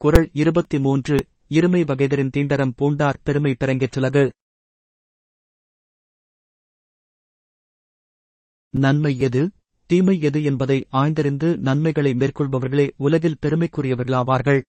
குரல் இருபத்தி மூன்று இருமை வகைதரின் தீண்டரம் பூண்டார் பெருமை பெறங்கெற்றுலகு நன்மை எது? தீமை எது என்பதை ஆய்ந்தறிந்து நன்மைகளை மேற்கொள்பவர்களே உலகில் பெருமைக்குரியவர்களாவார்கள்.